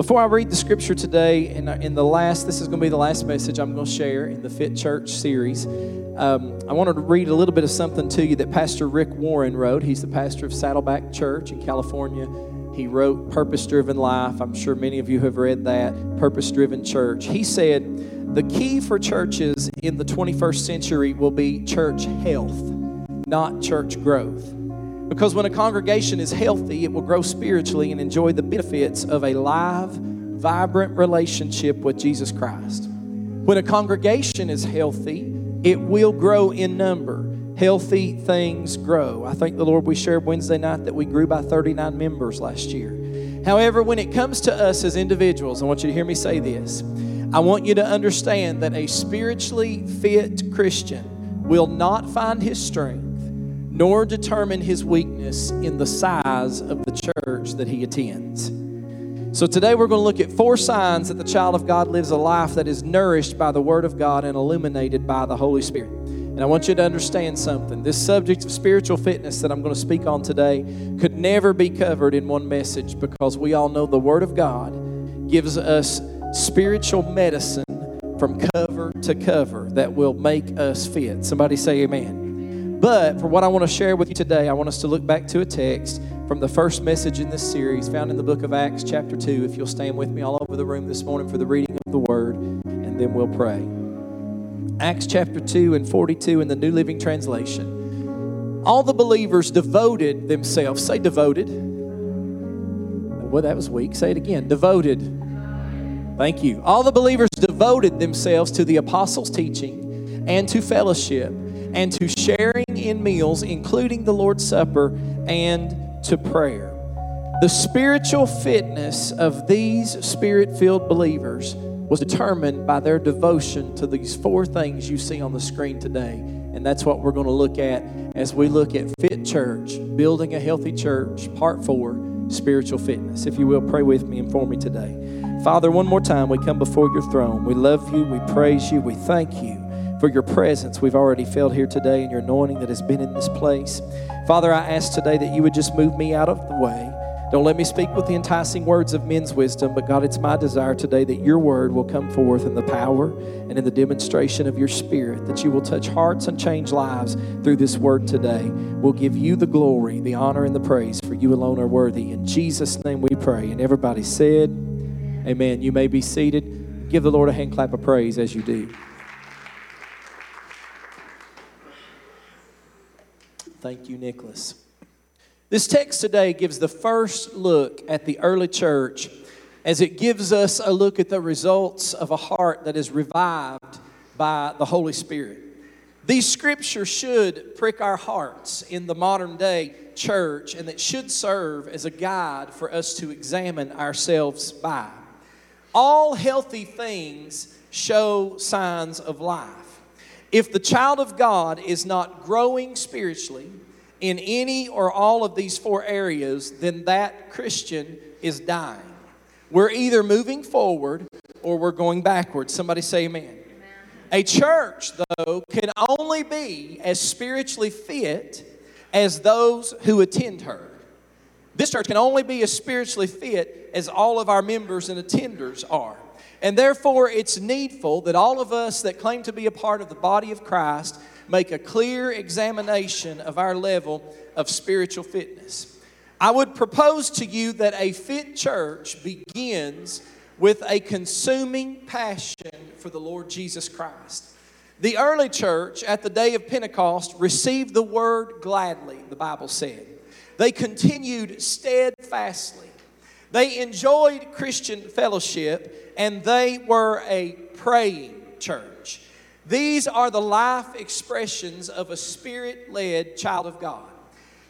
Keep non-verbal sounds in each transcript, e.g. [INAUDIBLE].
Before I read the scripture today, and in the last, this is going to be the last message I'm going to share in the Fit Church series. Um, I wanted to read a little bit of something to you that Pastor Rick Warren wrote. He's the pastor of Saddleback Church in California. He wrote Purpose Driven Life. I'm sure many of you have read that, Purpose Driven Church. He said, The key for churches in the 21st century will be church health, not church growth. Because when a congregation is healthy, it will grow spiritually and enjoy the benefits of a live, vibrant relationship with Jesus Christ. When a congregation is healthy, it will grow in number. Healthy things grow. I thank the Lord we shared Wednesday night that we grew by 39 members last year. However, when it comes to us as individuals, I want you to hear me say this. I want you to understand that a spiritually fit Christian will not find his strength nor determine his weakness in the size of the church that he attends. So, today we're going to look at four signs that the child of God lives a life that is nourished by the Word of God and illuminated by the Holy Spirit. And I want you to understand something. This subject of spiritual fitness that I'm going to speak on today could never be covered in one message because we all know the Word of God gives us spiritual medicine from cover to cover that will make us fit. Somebody say, Amen. But for what I want to share with you today, I want us to look back to a text from the first message in this series found in the book of Acts, chapter 2. If you'll stand with me all over the room this morning for the reading of the word, and then we'll pray. Acts chapter 2 and 42 in the New Living Translation. All the believers devoted themselves. Say devoted. Well, that was weak. Say it again. Devoted. Thank you. All the believers devoted themselves to the apostles' teaching and to fellowship and to sharing in meals, including the Lord's Supper, and to prayer. The spiritual fitness of these spirit filled believers was determined by their devotion to these four things you see on the screen today. And that's what we're going to look at as we look at Fit Church, building a healthy church, part four, spiritual fitness. If you will, pray with me and for me today. Father, one more time, we come before your throne. We love you, we praise you, we thank you for your presence we've already felt here today and your anointing that has been in this place. Father, I ask today that you would just move me out of the way. Don't let me speak with the enticing words of men's wisdom, but God, it's my desire today that your word will come forth in the power and in the demonstration of your spirit, that you will touch hearts and change lives through this word today. We'll give you the glory, the honor, and the praise, for you alone are worthy. In Jesus' name we pray. And everybody said, Amen. You may be seated. Give the Lord a hand clap of praise as you do. Thank you, Nicholas. This text today gives the first look at the early church as it gives us a look at the results of a heart that is revived by the Holy Spirit. These scriptures should prick our hearts in the modern day church and that should serve as a guide for us to examine ourselves by. All healthy things show signs of life. If the child of God is not growing spiritually in any or all of these four areas, then that Christian is dying. We're either moving forward or we're going backwards. Somebody say amen. amen. A church, though, can only be as spiritually fit as those who attend her. This church can only be as spiritually fit as all of our members and attenders are. And therefore, it's needful that all of us that claim to be a part of the body of Christ make a clear examination of our level of spiritual fitness. I would propose to you that a fit church begins with a consuming passion for the Lord Jesus Christ. The early church at the day of Pentecost received the word gladly, the Bible said. They continued steadfastly they enjoyed Christian fellowship and they were a praying church. These are the life expressions of a spirit led child of God.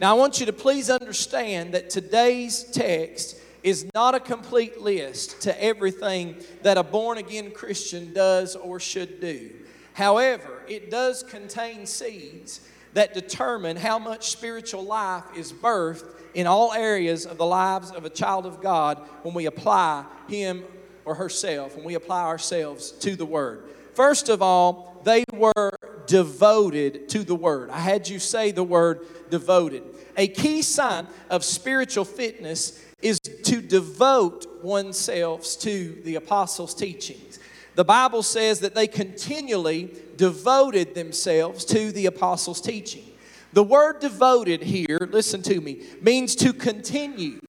Now, I want you to please understand that today's text is not a complete list to everything that a born again Christian does or should do. However, it does contain seeds that determine how much spiritual life is birthed in all areas of the lives of a child of God when we apply him or herself, when we apply ourselves to the Word. First of all, they were devoted to the Word. I had you say the word devoted. A key sign of spiritual fitness is to devote oneself to the apostles' teachings. The Bible says that they continually devoted themselves to the apostles' teaching. The word devoted here, listen to me, means to continue,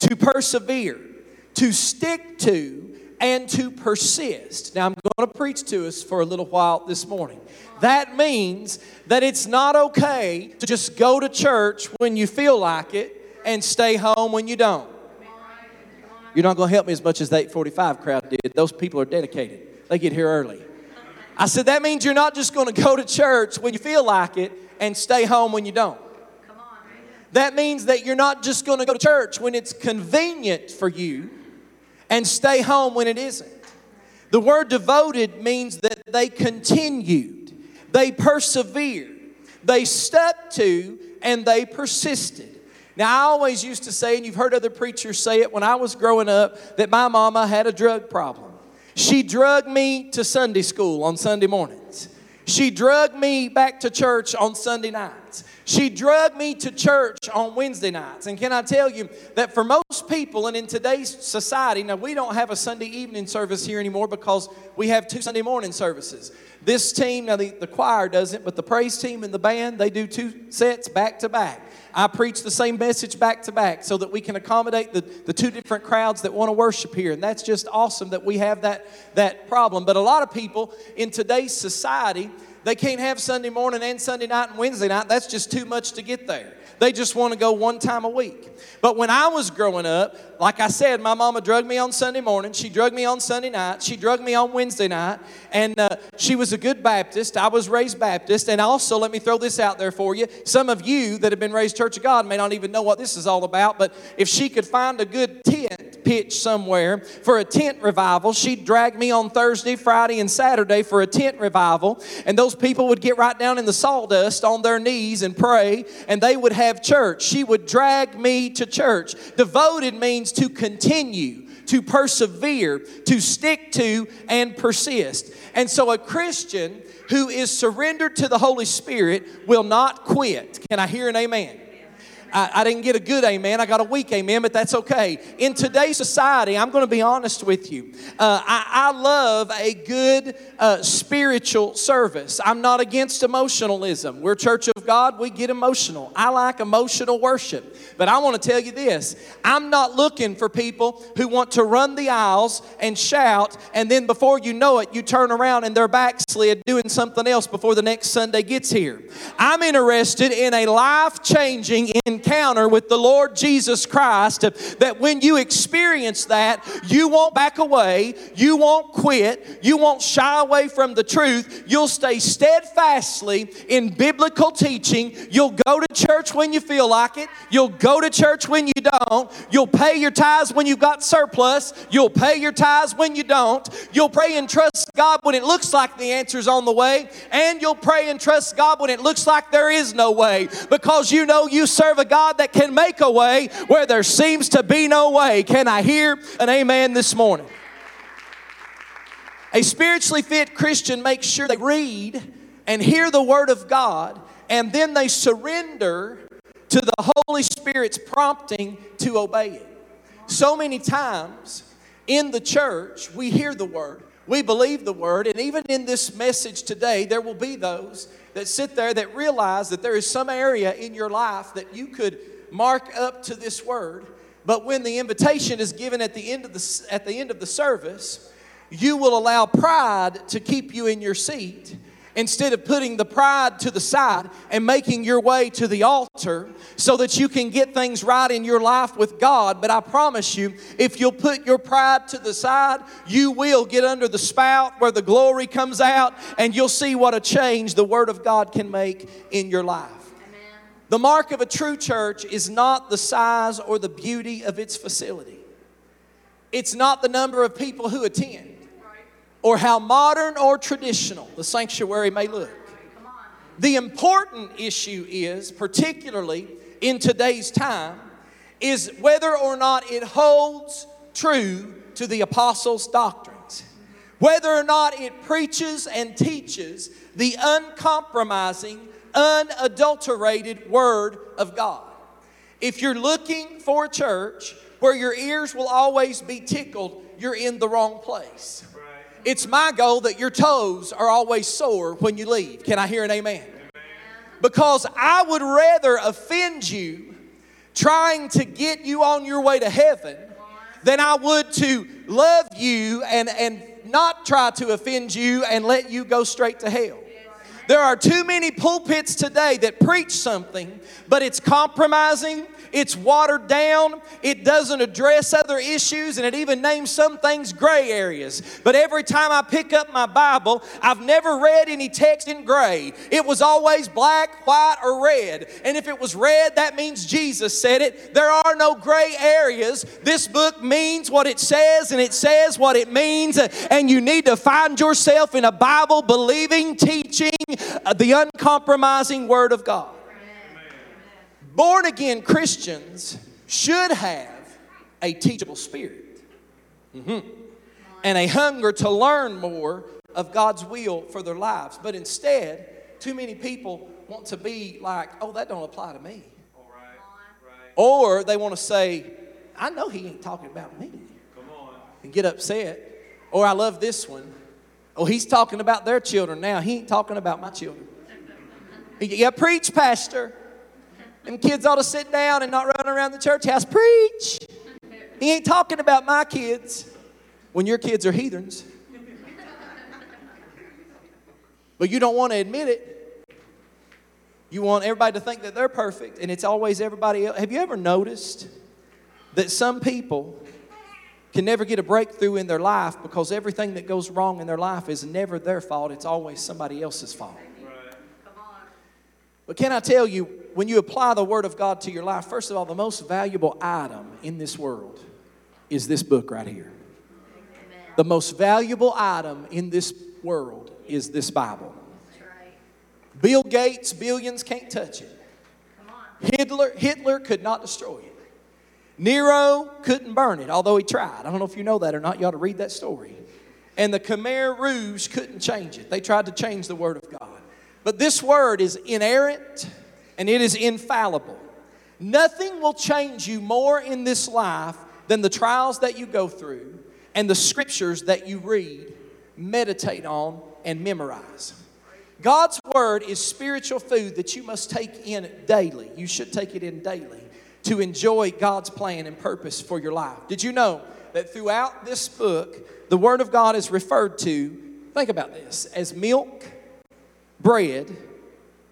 to persevere, to stick to, and to persist. Now, I'm going to preach to us for a little while this morning. That means that it's not okay to just go to church when you feel like it and stay home when you don't. You're not going to help me as much as the 845 crowd did. Those people are dedicated, they get here early. I said, that means you're not just going to go to church when you feel like it and stay home when you don't. That means that you're not just going to go to church when it's convenient for you and stay home when it isn't. The word devoted means that they continued, they persevered, they stuck to, and they persisted. Now, I always used to say, and you've heard other preachers say it when I was growing up, that my mama had a drug problem. She drugged me to Sunday school on Sunday mornings. She drugged me back to church on Sunday nights. She drugged me to church on Wednesday nights. And can I tell you that for most people and in today's society, now we don't have a Sunday evening service here anymore because we have two Sunday morning services. This team, now the, the choir doesn't, but the praise team and the band, they do two sets back to back. I preach the same message back to back so that we can accommodate the, the two different crowds that want to worship here. And that's just awesome that we have that, that problem. But a lot of people in today's society, they can't have Sunday morning and Sunday night and Wednesday night. That's just too much to get there. They just want to go one time a week. But when I was growing up, like I said, my mama drugged me on Sunday morning. She drugged me on Sunday night. She drugged me on Wednesday night. And uh, she was a good Baptist. I was raised Baptist. And also, let me throw this out there for you. Some of you that have been raised Church of God may not even know what this is all about. But if she could find a good tent pitch somewhere for a tent revival, she'd drag me on Thursday, Friday, and Saturday for a tent revival. And those people would get right down in the sawdust on their knees and pray. And they would have have church. She would drag me to church. Devoted means to continue, to persevere, to stick to, and persist. And so a Christian who is surrendered to the Holy Spirit will not quit. Can I hear an amen? I, I, didn't get a good amen. I got a weak amen, but that's okay. In today's society, I'm going to be honest with you. Uh, I, I, love a good uh, spiritual service. I'm not against emotionalism. We're Church of God, we get emotional. I like emotional worship. But I want to tell you this I'm not looking for people who want to run the aisles and shout, and then before you know it, you turn around and they're backslid doing something else before the next Sunday gets here. I'm interested in a life changing, encounter with the Lord Jesus Christ that when you experience that, you won't back away, you won't quit, you won't shy away from the truth, you'll stay steadfastly in biblical teaching, you'll go to church when you feel like it, you'll go to church when you don't, you'll pay your tithes when you've got surplus, you'll pay your tithes when you don't, you'll pray and trust God when it looks like the answer's on the way, and you'll pray and trust God when it looks like there is no way because you know you serve a God that can make a way where there seems to be no way. Can I hear an amen this morning? A spiritually fit Christian makes sure they read and hear the Word of God, and then they surrender to the Holy Spirit's prompting to obey it. So many times in the church, we hear the Word, we believe the Word, and even in this message today, there will be those that sit there that realize that there is some area in your life that you could mark up to this word. But when the invitation is given at the end of the, at the, end of the service, you will allow pride to keep you in your seat instead of putting the pride to the side and making your way to the altar so that you can get things right in your life with God. But I promise you, if you'll put your pride to the side, you will get under the spout where the glory comes out and you'll see what a change the Word of God can make in your life. The mark of a true church is not the size or the beauty of its facility. It's not the number of people who attend or how modern or traditional the sanctuary may look. The important issue is, particularly in today's time, is whether or not it holds true to the apostles' doctrines. Whether or not it preaches and teaches the uncompromising, unadulterated Word of God. If you're looking for a church where your ears will always be tickled, you're in the wrong place. It's my goal that your toes are always sore when you leave. Can I hear an amen? Because I would rather offend you trying to get you on your way to heaven than I would to love you and, and not try to offend you and let you go straight to hell. There are too many pulpits today that preach something, but it's compromising, it's watered down, it doesn't address other issues, and it even names some things gray areas. But every time I pick up my Bible, I've never read any text in gray. It was always black, white, or red. And if it was red, that means Jesus said it. There are no gray areas. This book means what it says, and it says what it means. And you need to find yourself in a Bible believing, teaching, uh, the uncompromising Word of God. Born again Christians should have a teachable spirit mm-hmm. and a hunger to learn more of God's will for their lives. But instead, too many people want to be like, oh, that don't apply to me. Or they want to say, I know he ain't talking about me. And get upset. Or I love this one. Oh, he's talking about their children now. He ain't talking about my children. [LAUGHS] Yeah, preach, Pastor. Them kids ought to sit down and not run around the church house. Preach. He ain't talking about my kids when your kids are heathens. But you don't want to admit it. You want everybody to think that they're perfect, and it's always everybody else. Have you ever noticed that some people can never get a breakthrough in their life because everything that goes wrong in their life is never their fault, it's always somebody else's fault? But can I tell you, when you apply the Word of God to your life, first of all, the most valuable item in this world is this book right here. Amen. The most valuable item in this world is this Bible. Right. Bill Gates, billions can't touch it. Hitler, Hitler could not destroy it. Nero couldn't burn it, although he tried. I don't know if you know that or not. You ought to read that story. And the Khmer Rouge couldn't change it. They tried to change the Word of God. But this Word is inerrant and it is infallible. Nothing will change you more in this life than the trials that you go through and the scriptures that you read, meditate on, and memorize. God's Word is spiritual food that you must take in daily. You should take it in daily to enjoy God's plan and purpose for your life. Did you know that throughout this book, the Word of God is referred to, think about this, as milk, bread,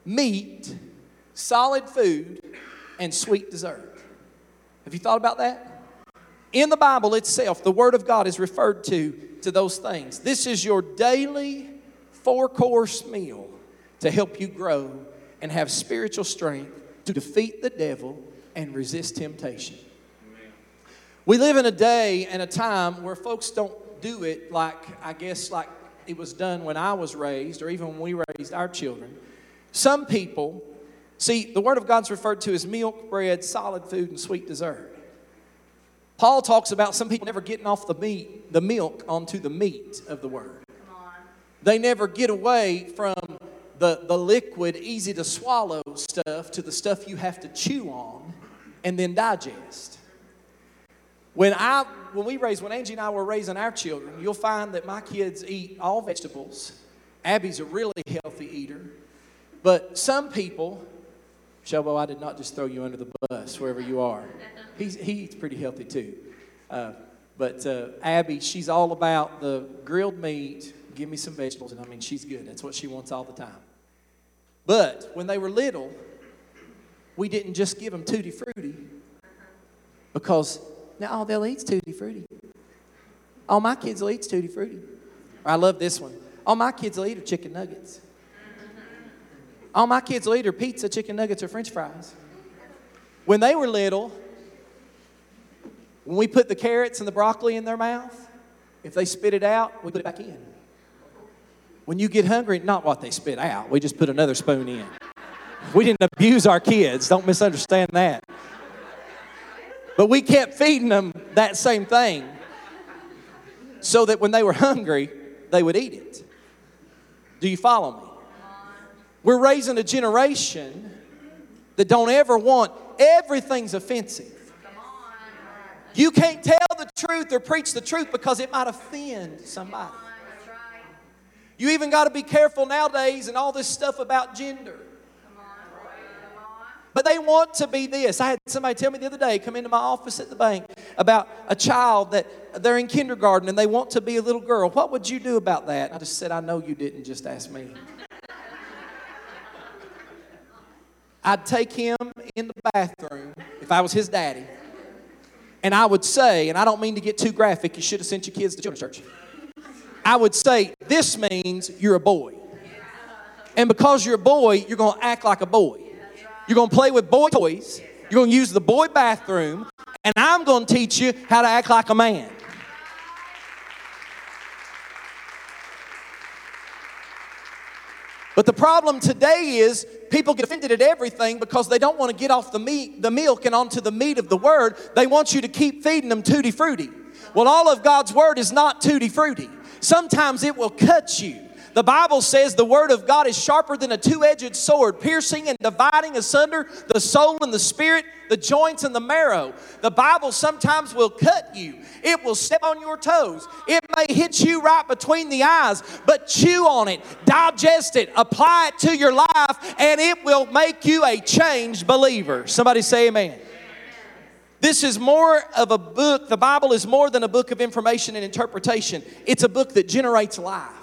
meat, solid food, and sweet dessert? Have you thought about that? In the Bible itself, the Word of God is referred to to those things. This is your daily four course meal to help you grow and have spiritual strength to defeat the devil and resist temptation. We live in a day and a time where folks don't do it like, I guess, like it was done when I was raised or even when we raised our children. Some people, see, the Word of God's referred to as milk, bread, solid food, and sweet dessert. Paul talks about some people never getting off the meat, the milk onto the meat of the Word. They never get away from the, the liquid, easy to swallow stuff to the stuff you have to chew on and then digest. When I when we raise when Angie and I were raising our children, you'll find that my kids eat all vegetables. Abby's a really healthy eater. But some people, Shelbo, I did not just throw you under the bus wherever you are. He's, he eats pretty healthy too. Uh, but uh, Abby, she's all about the grilled meat. Give me some vegetables, and I mean, she's good. That's what she wants all the time. But when they were little, we didn't just give them tutti frutti because now all they'll eat tutti frutti. All my kids will eat tutti frutti. I love this one. All my kids will eat are chicken nuggets. All my kids will eat are pizza, chicken nuggets, or french fries. When they were little, when we put the carrots and the broccoli in their mouth, if they spit it out, we put it back in. When you get hungry, not what they spit out, we just put another spoon in. We didn't abuse our kids, don't misunderstand that. But we kept feeding them that same thing so that when they were hungry, they would eat it. Do you follow me? We're raising a generation that don't ever want everything's offensive. You can't tell the truth or preach the truth because it might offend somebody. You even got to be careful nowadays and all this stuff about gender. But they want to be this. I had somebody tell me the other day, come into my office at the bank, about a child that they're in kindergarten and they want to be a little girl. What would you do about that? I just said, I know you didn't just ask me. I'd take him in the bathroom if I was his daddy, and I would say, and I don't mean to get too graphic, you should have sent your kids to children's church. I would say, This means you're a boy. And because you're a boy, you're going to act like a boy. You're going to play with boy toys. You're going to use the boy bathroom. And I'm going to teach you how to act like a man. But the problem today is people get offended at everything because they don't want to get off the meat, the milk and onto the meat of the word. They want you to keep feeding them tutti frutti. Well, all of God's word is not tutti frutti. Sometimes it will cut you. The Bible says the Word of God is sharper than a two edged sword, piercing and dividing asunder the soul and the spirit, the joints and the marrow. The Bible sometimes will cut you, it will step on your toes. It may hit you right between the eyes, but chew on it, digest it, apply it to your life, and it will make you a changed believer. Somebody say, Amen. This is more of a book, the Bible is more than a book of information and interpretation. It's a book that generates life.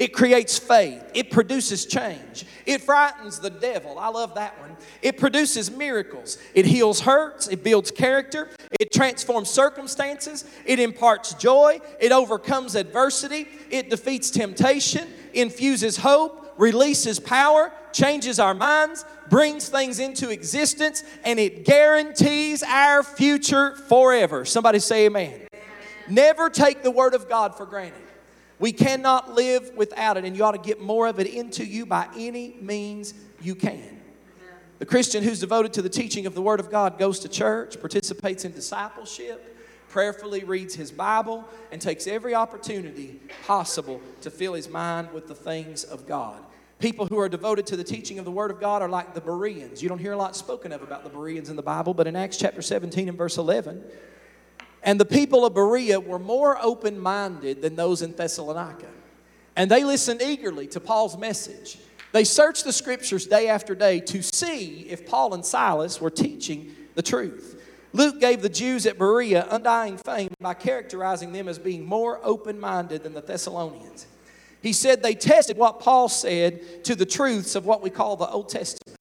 It creates faith. It produces change. It frightens the devil. I love that one. It produces miracles. It heals hurts. It builds character. It transforms circumstances. It imparts joy. It overcomes adversity. It defeats temptation. Infuses hope. Releases power. Changes our minds. Brings things into existence. And it guarantees our future forever. Somebody say amen. Never take the Word of God for granted. We cannot live without it, and you ought to get more of it into you by any means you can. The Christian who's devoted to the teaching of the Word of God goes to church, participates in discipleship, prayerfully reads his Bible, and takes every opportunity possible to fill his mind with the things of God. People who are devoted to the teaching of the Word of God are like the Bereans. You don't hear a lot spoken of about the Bereans in the Bible, but in Acts chapter 17 and verse 11, and the people of Berea were more open minded than those in Thessalonica. And they listened eagerly to Paul's message. They searched the scriptures day after day to see if Paul and Silas were teaching the truth. Luke gave the Jews at Berea undying fame by characterizing them as being more open minded than the Thessalonians. He said they tested what Paul said to the truths of what we call the Old Testament.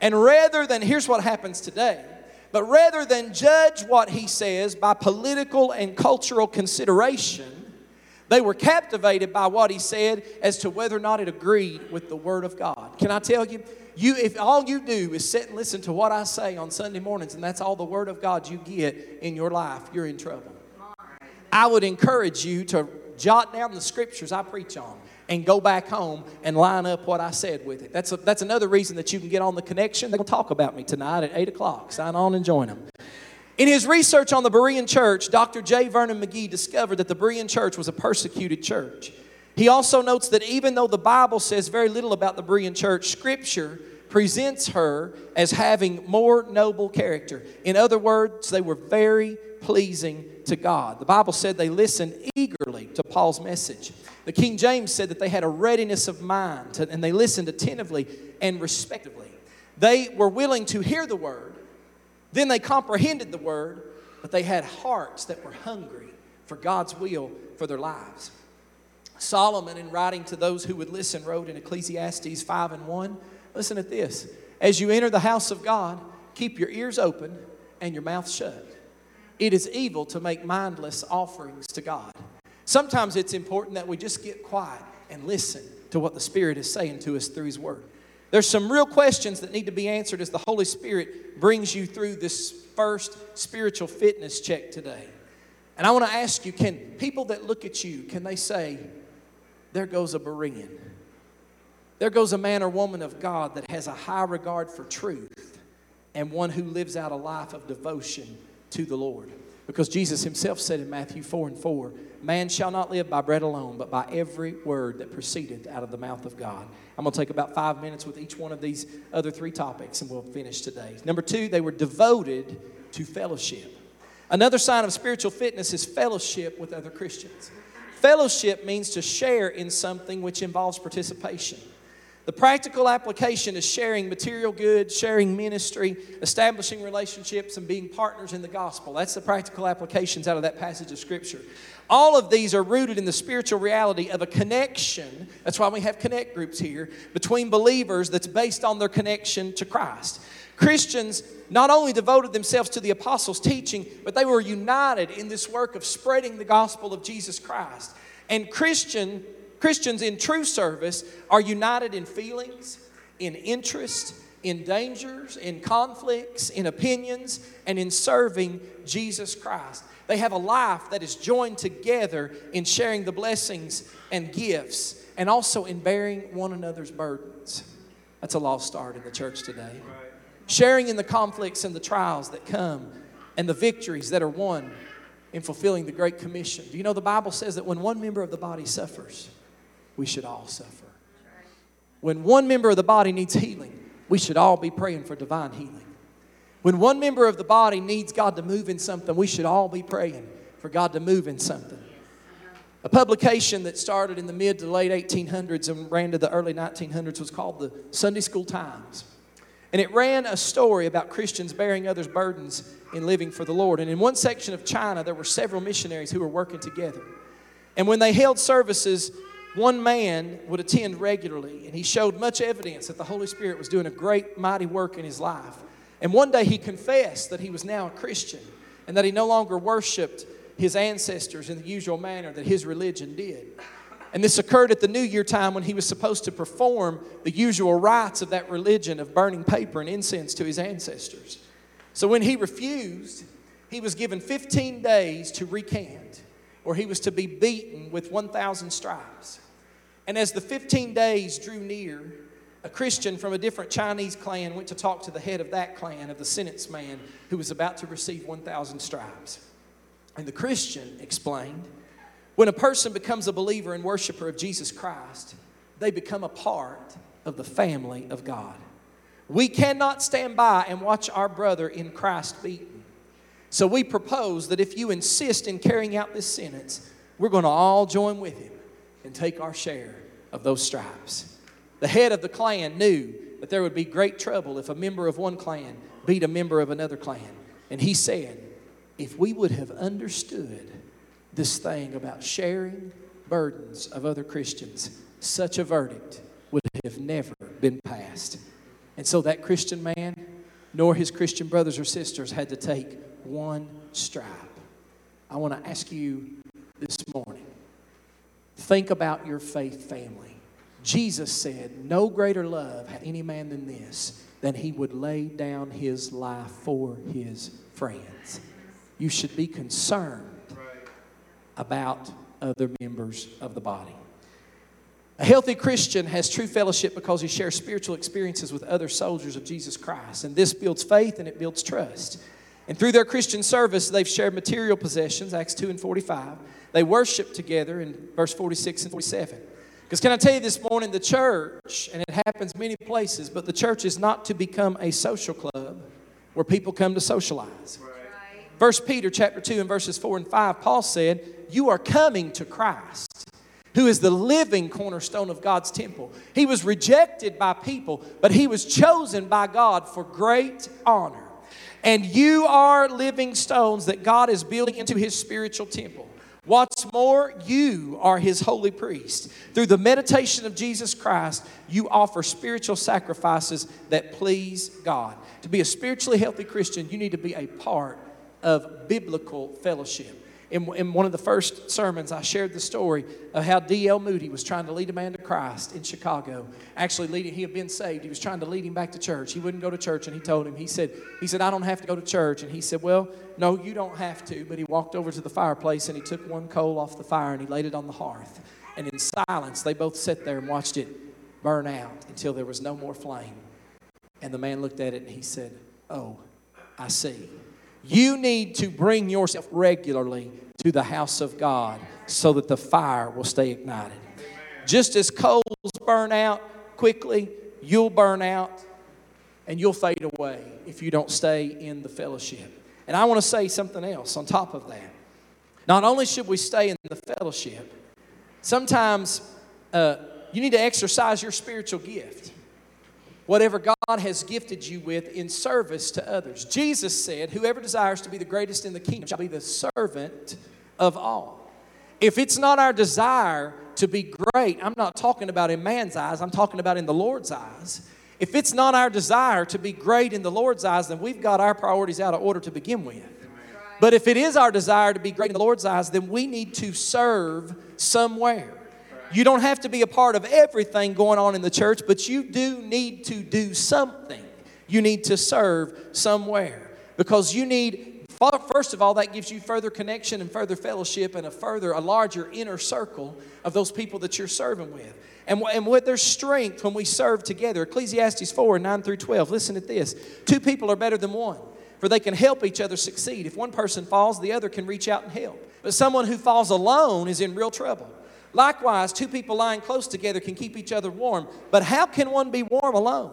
And rather than, here's what happens today but rather than judge what he says by political and cultural consideration, they were captivated by what he said as to whether or not it agreed with the Word of God. Can I tell you? You, if all you do is sit and listen to what I say on Sunday mornings, and that's all the Word of God you get in your life, you're in trouble. I would encourage you to jot down the scriptures I preach on and go back home and line up what I said with it. That's, a, that's another reason that you can get on the connection. To talk about me tonight at 8 o'clock. Sign on and join them. In his research on the Berean church, Dr. J. Vernon McGee discovered that the Berean church was a persecuted church. He also notes that even though the Bible says very little about the Berean church, Scripture presents her as having more noble character. In other words, they were very pleasing to God. The Bible said they listened eagerly to Paul's message. The King James said that they had a readiness of mind to, and they listened attentively and respectively. They were willing to hear the word, then they comprehended the word, but they had hearts that were hungry for God's will for their lives. Solomon, in writing to those who would listen, wrote in Ecclesiastes 5 and 1 Listen at this. As you enter the house of God, keep your ears open and your mouth shut. It is evil to make mindless offerings to God. Sometimes it's important that we just get quiet and listen to what the Spirit is saying to us through His Word. There's some real questions that need to be answered as the Holy Spirit brings you through this first spiritual fitness check today. And I want to ask you can people that look at you, can they say, There goes a Berean? There goes a man or woman of God that has a high regard for truth and one who lives out a life of devotion to the Lord. Because Jesus himself said in Matthew 4 and 4, Man shall not live by bread alone, but by every word that proceeded out of the mouth of God. I'm going to take about five minutes with each one of these other three topics and we'll finish today. Number two, they were devoted to fellowship. Another sign of spiritual fitness is fellowship with other Christians. Fellowship means to share in something which involves participation. The practical application is sharing material goods, sharing ministry, establishing relationships, and being partners in the gospel. That's the practical applications out of that passage of Scripture. All of these are rooted in the spiritual reality of a connection. That's why we have connect groups here between believers that's based on their connection to Christ. Christians not only devoted themselves to the apostles' teaching, but they were united in this work of spreading the gospel of Jesus Christ. And Christian Christians in true service are united in feelings, in interest, in dangers, in conflicts, in opinions, and in serving Jesus Christ. They have a life that is joined together in sharing the blessings and gifts and also in bearing one another's burdens. That's a lost start in the church today. Sharing in the conflicts and the trials that come and the victories that are won in fulfilling the Great Commission. Do you know the Bible says that when one member of the body suffers, we should all suffer. When one member of the body needs healing, we should all be praying for divine healing. When one member of the body needs God to move in something, we should all be praying for God to move in something. A publication that started in the mid to late 1800s and ran to the early 1900s was called the Sunday School Times. And it ran a story about Christians bearing others' burdens in living for the Lord. And in one section of China, there were several missionaries who were working together. And when they held services, one man would attend regularly, and he showed much evidence that the Holy Spirit was doing a great, mighty work in his life. And one day he confessed that he was now a Christian and that he no longer worshiped his ancestors in the usual manner that his religion did. And this occurred at the New Year time when he was supposed to perform the usual rites of that religion of burning paper and incense to his ancestors. So when he refused, he was given 15 days to recant, or he was to be beaten with 1,000 stripes. And as the 15 days drew near, a Christian from a different Chinese clan went to talk to the head of that clan, of the sentence man, who was about to receive 1,000 stripes. And the Christian explained when a person becomes a believer and worshiper of Jesus Christ, they become a part of the family of God. We cannot stand by and watch our brother in Christ beaten. So we propose that if you insist in carrying out this sentence, we're going to all join with him and take our share of those stripes. The head of the clan knew that there would be great trouble if a member of one clan beat a member of another clan. And he said, if we would have understood this thing about sharing burdens of other Christians, such a verdict would have never been passed. And so that Christian man, nor his Christian brothers or sisters, had to take one stripe. I want to ask you this morning Think about your faith family. Jesus said, No greater love had any man than this, than he would lay down his life for his friends. You should be concerned about other members of the body. A healthy Christian has true fellowship because he shares spiritual experiences with other soldiers of Jesus Christ. And this builds faith and it builds trust. And through their Christian service, they've shared material possessions, Acts 2 and 45. They worship together in verse 46 and 47. Because, can I tell you this morning, the church, and it happens many places, but the church is not to become a social club where people come to socialize. Right. First Peter chapter 2 and verses 4 and 5, Paul said, You are coming to Christ, who is the living cornerstone of God's temple. He was rejected by people, but he was chosen by God for great honor. And you are living stones that God is building into his spiritual temple. What's more, you are his holy priest. Through the meditation of Jesus Christ, you offer spiritual sacrifices that please God. To be a spiritually healthy Christian, you need to be a part of biblical fellowship. In, in one of the first sermons, I shared the story of how D.L. Moody was trying to lead a man to Christ in Chicago. Actually, leading, he had been saved. He was trying to lead him back to church. He wouldn't go to church, and he told him, he said, he said, I don't have to go to church. And he said, Well, no, you don't have to. But he walked over to the fireplace and he took one coal off the fire and he laid it on the hearth. And in silence, they both sat there and watched it burn out until there was no more flame. And the man looked at it and he said, Oh, I see. You need to bring yourself regularly to the house of God so that the fire will stay ignited. Just as coals burn out quickly, you'll burn out and you'll fade away if you don't stay in the fellowship. And I want to say something else on top of that. Not only should we stay in the fellowship, sometimes uh, you need to exercise your spiritual gift. Whatever God has gifted you with in service to others. Jesus said, Whoever desires to be the greatest in the kingdom shall be the servant of all. If it's not our desire to be great, I'm not talking about in man's eyes, I'm talking about in the Lord's eyes. If it's not our desire to be great in the Lord's eyes, then we've got our priorities out of order to begin with. But if it is our desire to be great in the Lord's eyes, then we need to serve somewhere. You don't have to be a part of everything going on in the church, but you do need to do something. You need to serve somewhere because you need First of all, that gives you further connection and further fellowship and a further, a larger inner circle of those people that you're serving with. And, and with their strength when we serve together. Ecclesiastes 4 9 through 12. Listen to this. Two people are better than one, for they can help each other succeed. If one person falls, the other can reach out and help. But someone who falls alone is in real trouble. Likewise, two people lying close together can keep each other warm. But how can one be warm alone?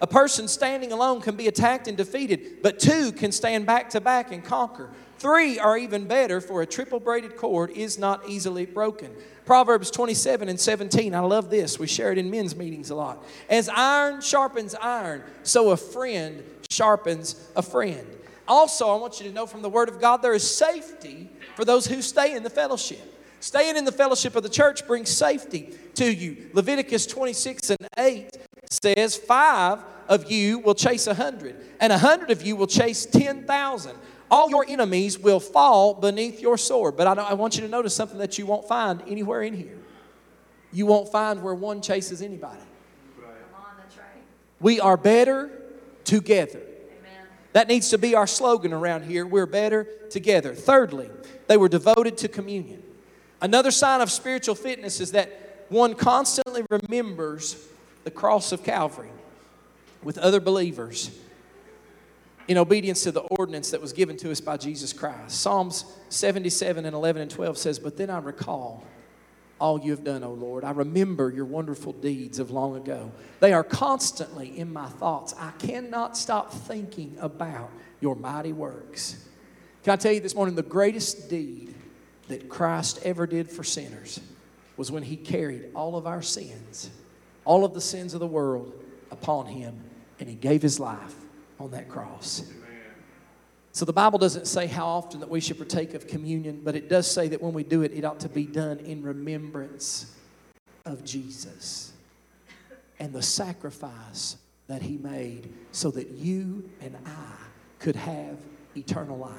A person standing alone can be attacked and defeated, but two can stand back to back and conquer. Three are even better, for a triple braided cord is not easily broken. Proverbs 27 and 17. I love this. We share it in men's meetings a lot. As iron sharpens iron, so a friend sharpens a friend. Also, I want you to know from the Word of God there is safety for those who stay in the fellowship. Staying in the fellowship of the church brings safety to you. Leviticus 26 and 8 says, Five of you will chase a hundred, and a hundred of you will chase 10,000. All your enemies will fall beneath your sword. But I, I want you to notice something that you won't find anywhere in here. You won't find where one chases anybody. We are better together. That needs to be our slogan around here. We're better together. Thirdly, they were devoted to communion. Another sign of spiritual fitness is that one constantly remembers the cross of Calvary with other believers in obedience to the ordinance that was given to us by Jesus Christ. Psalms 77 and 11 and 12 says, But then I recall all you have done, O Lord. I remember your wonderful deeds of long ago. They are constantly in my thoughts. I cannot stop thinking about your mighty works. Can I tell you this morning, the greatest deed that Christ ever did for sinners was when he carried all of our sins, all of the sins of the world upon him and he gave his life on that cross. So the Bible doesn't say how often that we should partake of communion, but it does say that when we do it, it ought to be done in remembrance of Jesus and the sacrifice that he made so that you and I could have eternal life.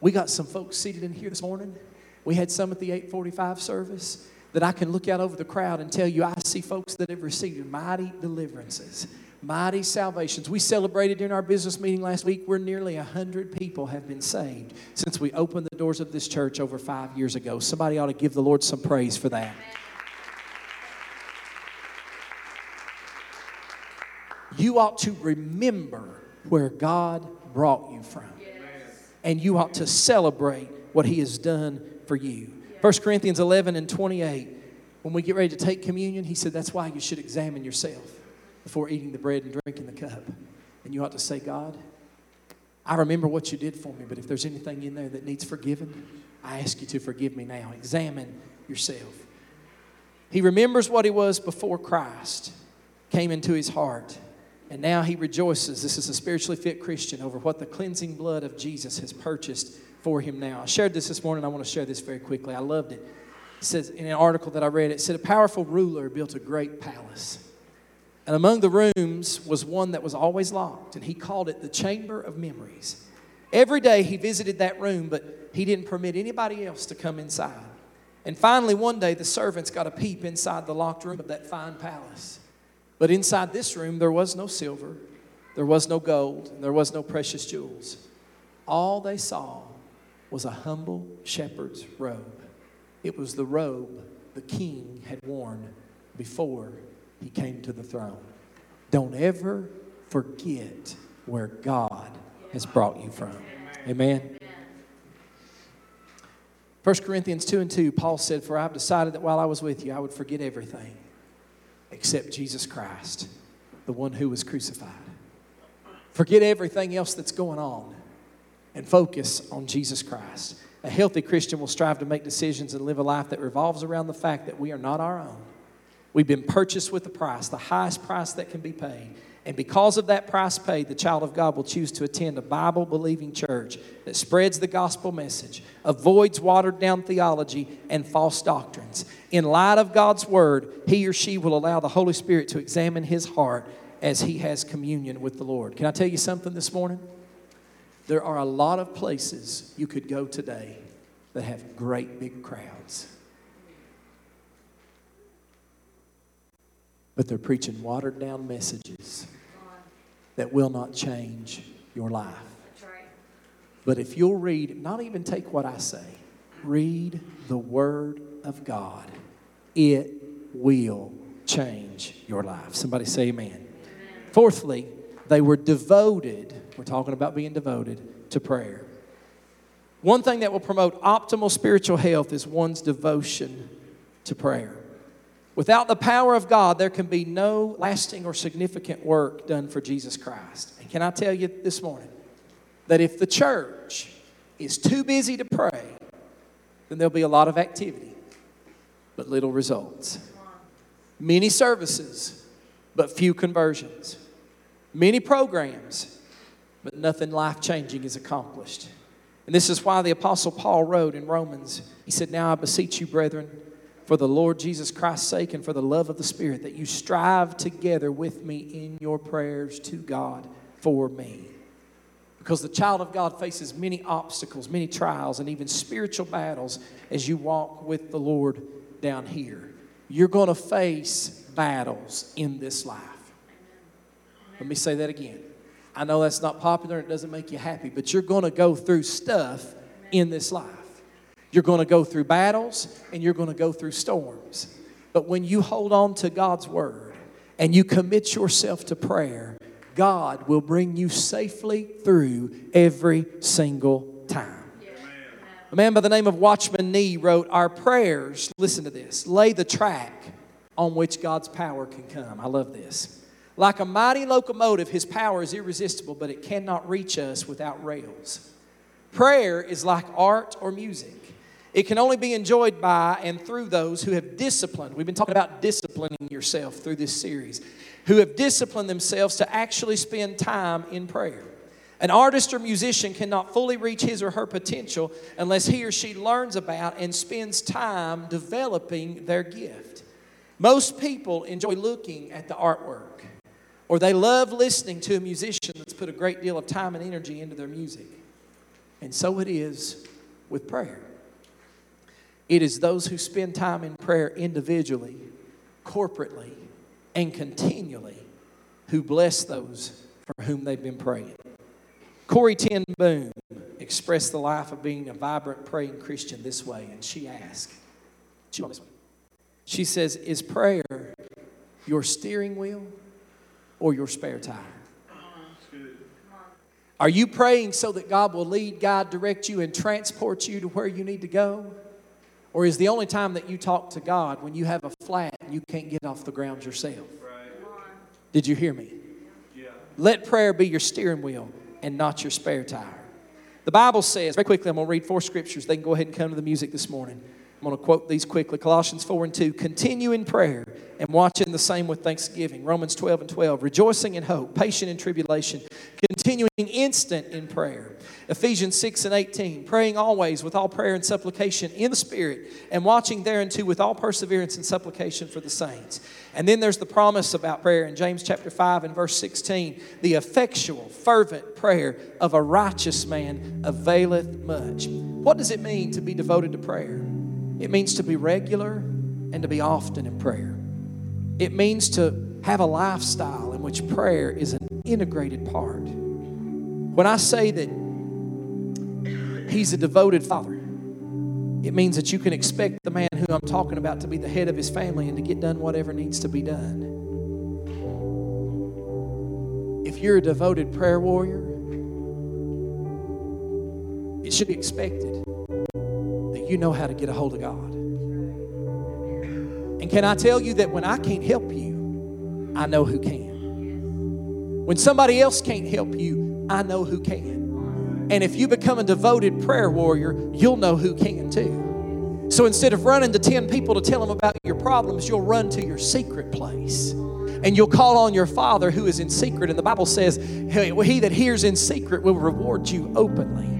We got some folks seated in here this morning. We had some at the 845 service that I can look out over the crowd and tell you I see folks that have received mighty deliverances mighty salvations. We celebrated during our business meeting last week where nearly 100 people have been saved since we opened the doors of this church over five years ago. Somebody ought to give the Lord some praise for that. You ought to remember where God brought you from. And you ought to celebrate what He has done for you. 1 Corinthians 11 and 28, when we get ready to take communion, He said that's why you should examine yourself before eating the bread and drinking the cup. And you ought to say, God, I remember what you did for me, but if there's anything in there that needs forgiven, I ask you to forgive me now. Examine yourself. He remembers what he was before Christ came into his heart. And now he rejoices. This is a spiritually fit Christian over what the cleansing blood of Jesus has purchased for him now. I shared this this morning. I want to share this very quickly. I loved it. It says in an article that I read, it said, A powerful ruler built a great palace. And among the rooms was one that was always locked, and he called it the Chamber of Memories. Every day he visited that room, but he didn't permit anybody else to come inside. And finally, one day, the servants got a peep inside the locked room of that fine palace. But inside this room, there was no silver, there was no gold, there was no precious jewels. All they saw was a humble shepherd's robe. It was the robe the king had worn before he came to the throne. Don't ever forget where God has brought you from. Amen. 1 Corinthians 2 and 2, Paul said, For I've decided that while I was with you, I would forget everything except Jesus Christ, the one who was crucified. Forget everything else that's going on and focus on Jesus Christ. A healthy Christian will strive to make decisions and live a life that revolves around the fact that we are not our own. We've been purchased with a price, the highest price that can be paid. And because of that price paid, the child of God will choose to attend a Bible believing church that spreads the gospel message, avoids watered down theology and false doctrines. In light of God's word, he or she will allow the Holy Spirit to examine his heart as he has communion with the Lord. Can I tell you something this morning? There are a lot of places you could go today that have great big crowds. But they're preaching watered down messages that will not change your life. But if you'll read, not even take what I say, read the Word of God, it will change your life. Somebody say amen. amen. Fourthly, they were devoted, we're talking about being devoted to prayer. One thing that will promote optimal spiritual health is one's devotion to prayer. Without the power of God, there can be no lasting or significant work done for Jesus Christ. And can I tell you this morning that if the church is too busy to pray, then there'll be a lot of activity, but little results. Many services, but few conversions. Many programs, but nothing life changing is accomplished. And this is why the Apostle Paul wrote in Romans, he said, Now I beseech you, brethren, for the Lord Jesus Christ's sake and for the love of the Spirit, that you strive together with me in your prayers to God for me. Because the child of God faces many obstacles, many trials, and even spiritual battles as you walk with the Lord down here. You're going to face battles in this life. Let me say that again. I know that's not popular, and it doesn't make you happy, but you're going to go through stuff in this life. You're going to go through battles and you're going to go through storms. But when you hold on to God's word and you commit yourself to prayer, God will bring you safely through every single time. A man by the name of Watchman Nee wrote, Our prayers, listen to this, lay the track on which God's power can come. I love this. Like a mighty locomotive, his power is irresistible, but it cannot reach us without rails. Prayer is like art or music. It can only be enjoyed by and through those who have disciplined. We've been talking about disciplining yourself through this series, who have disciplined themselves to actually spend time in prayer. An artist or musician cannot fully reach his or her potential unless he or she learns about and spends time developing their gift. Most people enjoy looking at the artwork, or they love listening to a musician that's put a great deal of time and energy into their music. And so it is with prayer. It is those who spend time in prayer individually, corporately, and continually who bless those for whom they've been praying. Corrie ten Boom expressed the life of being a vibrant praying Christian this way, and she asked, she, she says, Is prayer your steering wheel or your spare tire? Are you praying so that God will lead, guide, direct you, and transport you to where you need to go? Or is the only time that you talk to God when you have a flat and you can't get off the ground yourself? Did you hear me? Let prayer be your steering wheel and not your spare tire. The Bible says, very quickly, I'm going to read four scriptures. They can go ahead and come to the music this morning. I'm going to quote these quickly. Colossians 4 and 2. Continue in prayer and watching the same with thanksgiving. Romans 12 and 12. Rejoicing in hope, patient in tribulation, continuing instant in prayer. Ephesians 6 and 18. Praying always with all prayer and supplication in the Spirit, and watching thereunto with all perseverance and supplication for the saints. And then there's the promise about prayer in James chapter 5 and verse 16. The effectual, fervent prayer of a righteous man availeth much. What does it mean to be devoted to prayer? It means to be regular and to be often in prayer. It means to have a lifestyle in which prayer is an integrated part. When I say that He's a devoted father, it means that you can expect the man who I'm talking about to be the head of his family and to get done whatever needs to be done. If you're a devoted prayer warrior, it should be expected you know how to get a hold of God. And can I tell you that when I can't help you, I know who can. When somebody else can't help you, I know who can. And if you become a devoted prayer warrior, you'll know who can too. So instead of running to 10 people to tell them about your problems, you'll run to your secret place. And you'll call on your Father who is in secret. And the Bible says, He that hears in secret will reward you openly.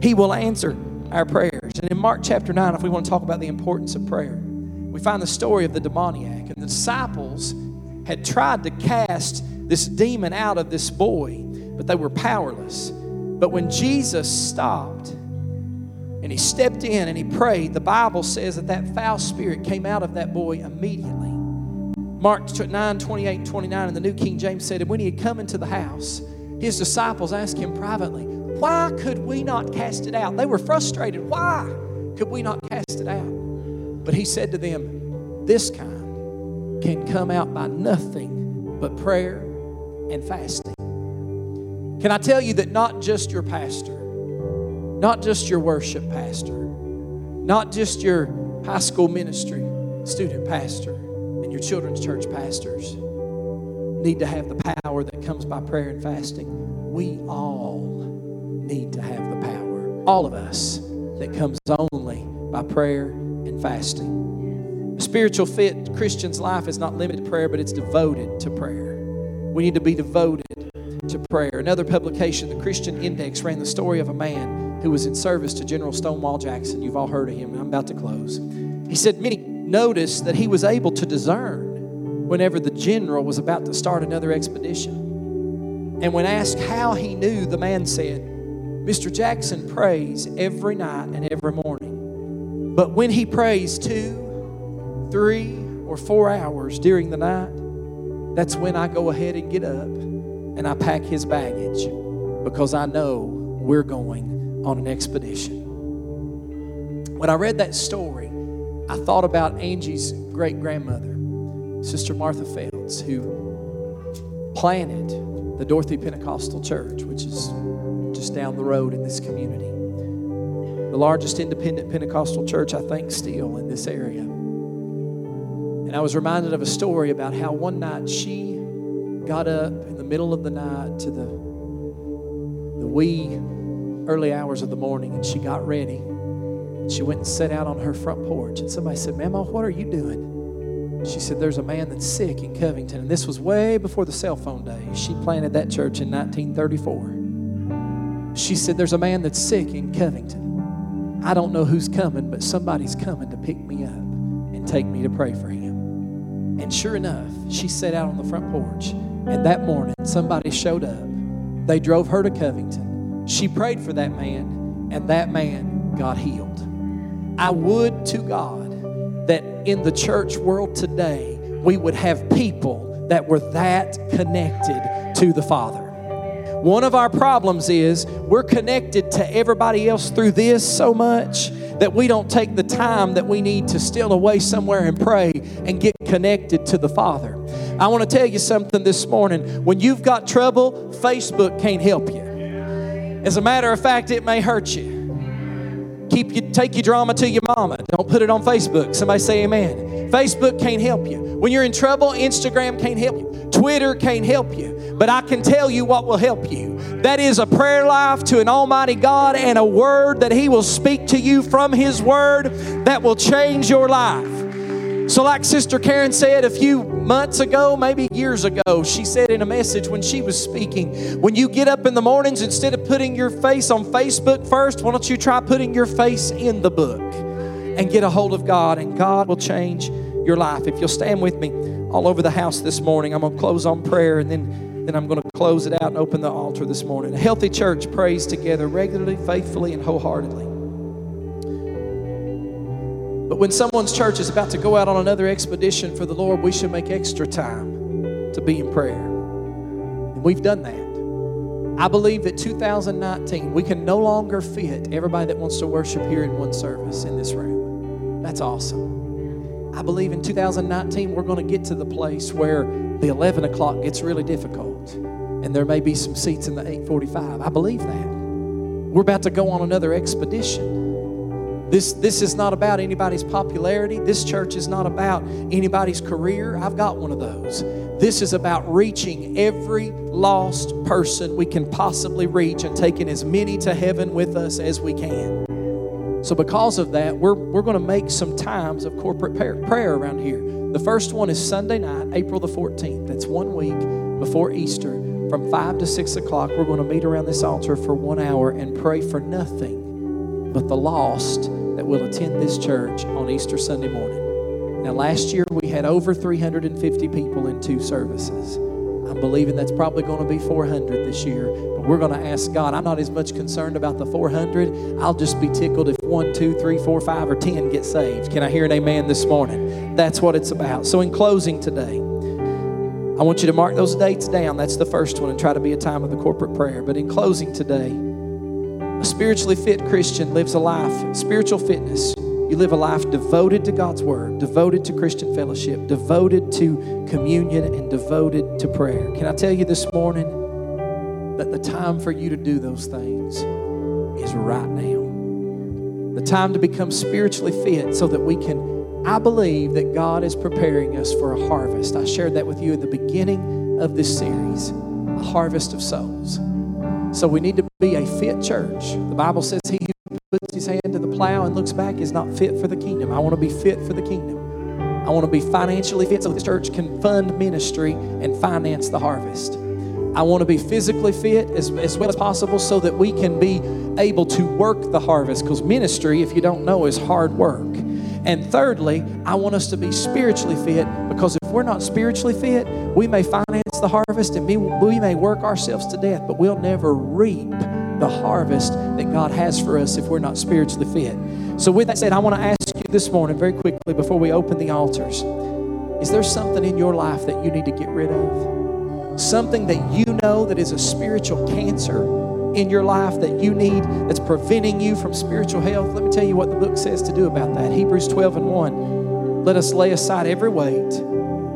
He will answer our prayers. And in Mark chapter 9, if we want to talk about the importance of prayer, we find the story of the demoniac. And the disciples had tried to cast this demon out of this boy, but they were powerless. But when Jesus stopped and he stepped in and he prayed, the Bible says that that foul spirit came out of that boy immediately. Mark 9 28 and 29 in the New King James said, And when he had come into the house, his disciples asked him privately, Why could we not cast it out? They were frustrated. Why could we not cast it out? But he said to them, This kind can come out by nothing but prayer and fasting. Can I tell you that not just your pastor, not just your worship pastor, not just your high school ministry student pastor, and your children's church pastors need to have the power that comes by prayer and fasting. We all need to have the power, all of us, that comes only by prayer and fasting. A spiritual fit Christian's life is not limited to prayer, but it's devoted to prayer. We need to be devoted to prayer. Another publication, the Christian Index, ran the story of a man who was in service to General Stonewall Jackson. You've all heard of him. I'm about to close. He said many noticed that he was able to discern whenever the general was about to start another expedition. And when asked how he knew, the man said, Mr. Jackson prays every night and every morning. But when he prays two, three, or four hours during the night, that's when I go ahead and get up and I pack his baggage because I know we're going on an expedition. When I read that story, I thought about Angie's great grandmother, Sister Martha Felds, who planted the Dorothy Pentecostal Church, which is just down the road in this community. The largest independent Pentecostal church, I think, still in this area. And I was reminded of a story about how one night she got up in the middle of the night to the, the wee early hours of the morning and she got ready. She went and sat out on her front porch. And somebody said, Mama, what are you doing? She said, There's a man that's sick in Covington. And this was way before the cell phone days. She planted that church in 1934. She said, There's a man that's sick in Covington. I don't know who's coming, but somebody's coming to pick me up and take me to pray for him. And sure enough, she sat out on the front porch. And that morning, somebody showed up. They drove her to Covington. She prayed for that man, and that man got healed. I would to God that in the church world today, we would have people that were that connected to the Father. One of our problems is we're connected to everybody else through this so much that we don't take the time that we need to steal away somewhere and pray and get connected to the Father. I want to tell you something this morning. When you've got trouble, Facebook can't help you. As a matter of fact, it may hurt you. Keep you take your drama to your mama. Don't put it on Facebook. Somebody say amen. Facebook can't help you. When you're in trouble, Instagram can't help you. Twitter can't help you. But I can tell you what will help you. That is a prayer life to an almighty God and a word that he will speak to you from his word that will change your life. So, like Sister Karen said a few months ago, maybe years ago, she said in a message when she was speaking, when you get up in the mornings, instead of putting your face on Facebook first, why don't you try putting your face in the book and get a hold of God, and God will change your life. If you'll stand with me all over the house this morning, I'm going to close on prayer and then, then I'm going to close it out and open the altar this morning. A healthy church prays together regularly, faithfully, and wholeheartedly. But when someone's church is about to go out on another expedition for the Lord, we should make extra time to be in prayer. And we've done that. I believe that 2019, we can no longer fit everybody that wants to worship here in one service in this room. That's awesome. I believe in 2019, we're going to get to the place where the 11 o'clock gets really difficult and there may be some seats in the 845. I believe that. We're about to go on another expedition. This, this is not about anybody's popularity. This church is not about anybody's career. I've got one of those. This is about reaching every lost person we can possibly reach and taking as many to heaven with us as we can. So, because of that, we're, we're going to make some times of corporate prayer, prayer around here. The first one is Sunday night, April the 14th. That's one week before Easter. From 5 to 6 o'clock, we're going to meet around this altar for one hour and pray for nothing but the lost that will attend this church on Easter Sunday morning. Now, last year we had over 350 people in two services. I'm believing that's probably going to be 400 this year, but we're going to ask God. I'm not as much concerned about the 400. I'll just be tickled if one, two, three, four, five, or 10 get saved. Can I hear an amen this morning? That's what it's about. So, in closing today, I want you to mark those dates down. That's the first one and try to be a time of the corporate prayer. But in closing today, a spiritually fit Christian lives a life, spiritual fitness you live a life devoted to God's Word, devoted to Christian fellowship, devoted to communion, and devoted to prayer. Can I tell you this morning that the time for you to do those things is right now? The time to become spiritually fit so that we can, I believe that God is preparing us for a harvest. I shared that with you in the beginning of this series a harvest of souls. So we need to be a fit church. The Bible says, He who puts his hand to the plow and looks back is not fit for the kingdom. I want to be fit for the kingdom. I want to be financially fit so the church can fund ministry and finance the harvest. I want to be physically fit as, as well as possible so that we can be able to work the harvest because ministry, if you don't know, is hard work. And thirdly, I want us to be spiritually fit because if we're not spiritually fit, we may finance the harvest and we, we may work ourselves to death, but we'll never reap the harvest that God has for us if we're not spiritually fit. So, with that said, I want to ask you this morning, very quickly, before we open the altars is there something in your life that you need to get rid of? Something that you know that is a spiritual cancer in your life that you need that's preventing you from spiritual health? Let me tell you what the book says to do about that. Hebrews 12 and 1. Let us lay aside every weight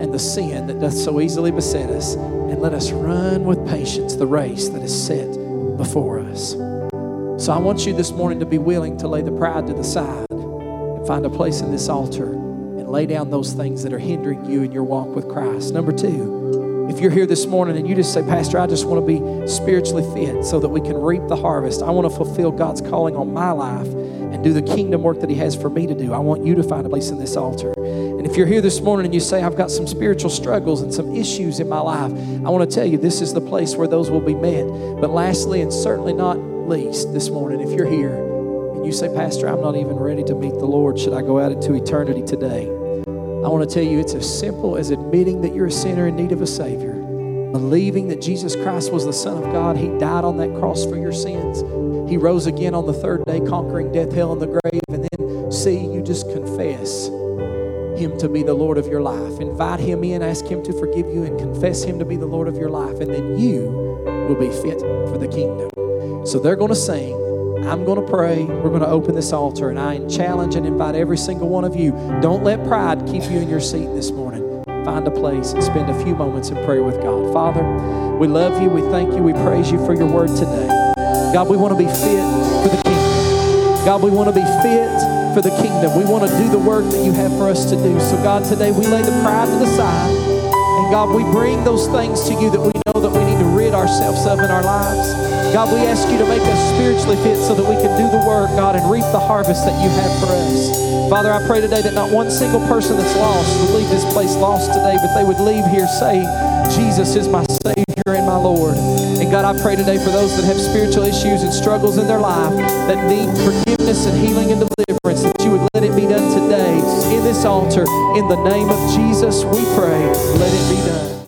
and the sin that doth so easily beset us, and let us run with patience the race that is set before us. So I want you this morning to be willing to lay the pride to the side and find a place in this altar and lay down those things that are hindering you in your walk with Christ. Number two, if you're here this morning and you just say, Pastor, I just want to be spiritually fit so that we can reap the harvest, I want to fulfill God's calling on my life and do the kingdom work that He has for me to do. I want you to find a place in this altar. And if you're here this morning and you say, I've got some spiritual struggles and some issues in my life, I want to tell you this is the place where those will be met. But lastly, and certainly not least, this morning, if you're here and you say, Pastor, I'm not even ready to meet the Lord, should I go out into eternity today? I want to tell you it's as simple as admitting that you're a sinner in need of a Savior, believing that Jesus Christ was the Son of God. He died on that cross for your sins. He rose again on the third day, conquering death, hell, and the grave. And then, see, you just confess him to be the Lord of your life. Invite Him in, ask Him to forgive you, and confess Him to be the Lord of your life. And then you will be fit for the kingdom. So they're going to sing. I'm going to pray. We're going to open this altar. And I challenge and invite every single one of you don't let pride keep you in your seat this morning. Find a place and spend a few moments in prayer with God. Father, we love you. We thank you. We praise you for your word today. God, we want to be fit for the kingdom. God, we want to be fit for the kingdom. We want to do the work that you have for us to do. So, God, today we lay the pride to the side. And God, we bring those things to you that we know that we need to rid ourselves of in our lives. God, we ask you to make us spiritually fit so that we can do the work, God, and reap the harvest that you have for us. Father, I pray today that not one single person that's lost would leave this place lost today, but they would leave here saying, Jesus is my Savior and my Lord. And God, I pray today for those that have spiritual issues and struggles in their life that need forgiveness and healing and deliverance, that you would let it be done today in this altar. In the name of Jesus, we pray, let it be done.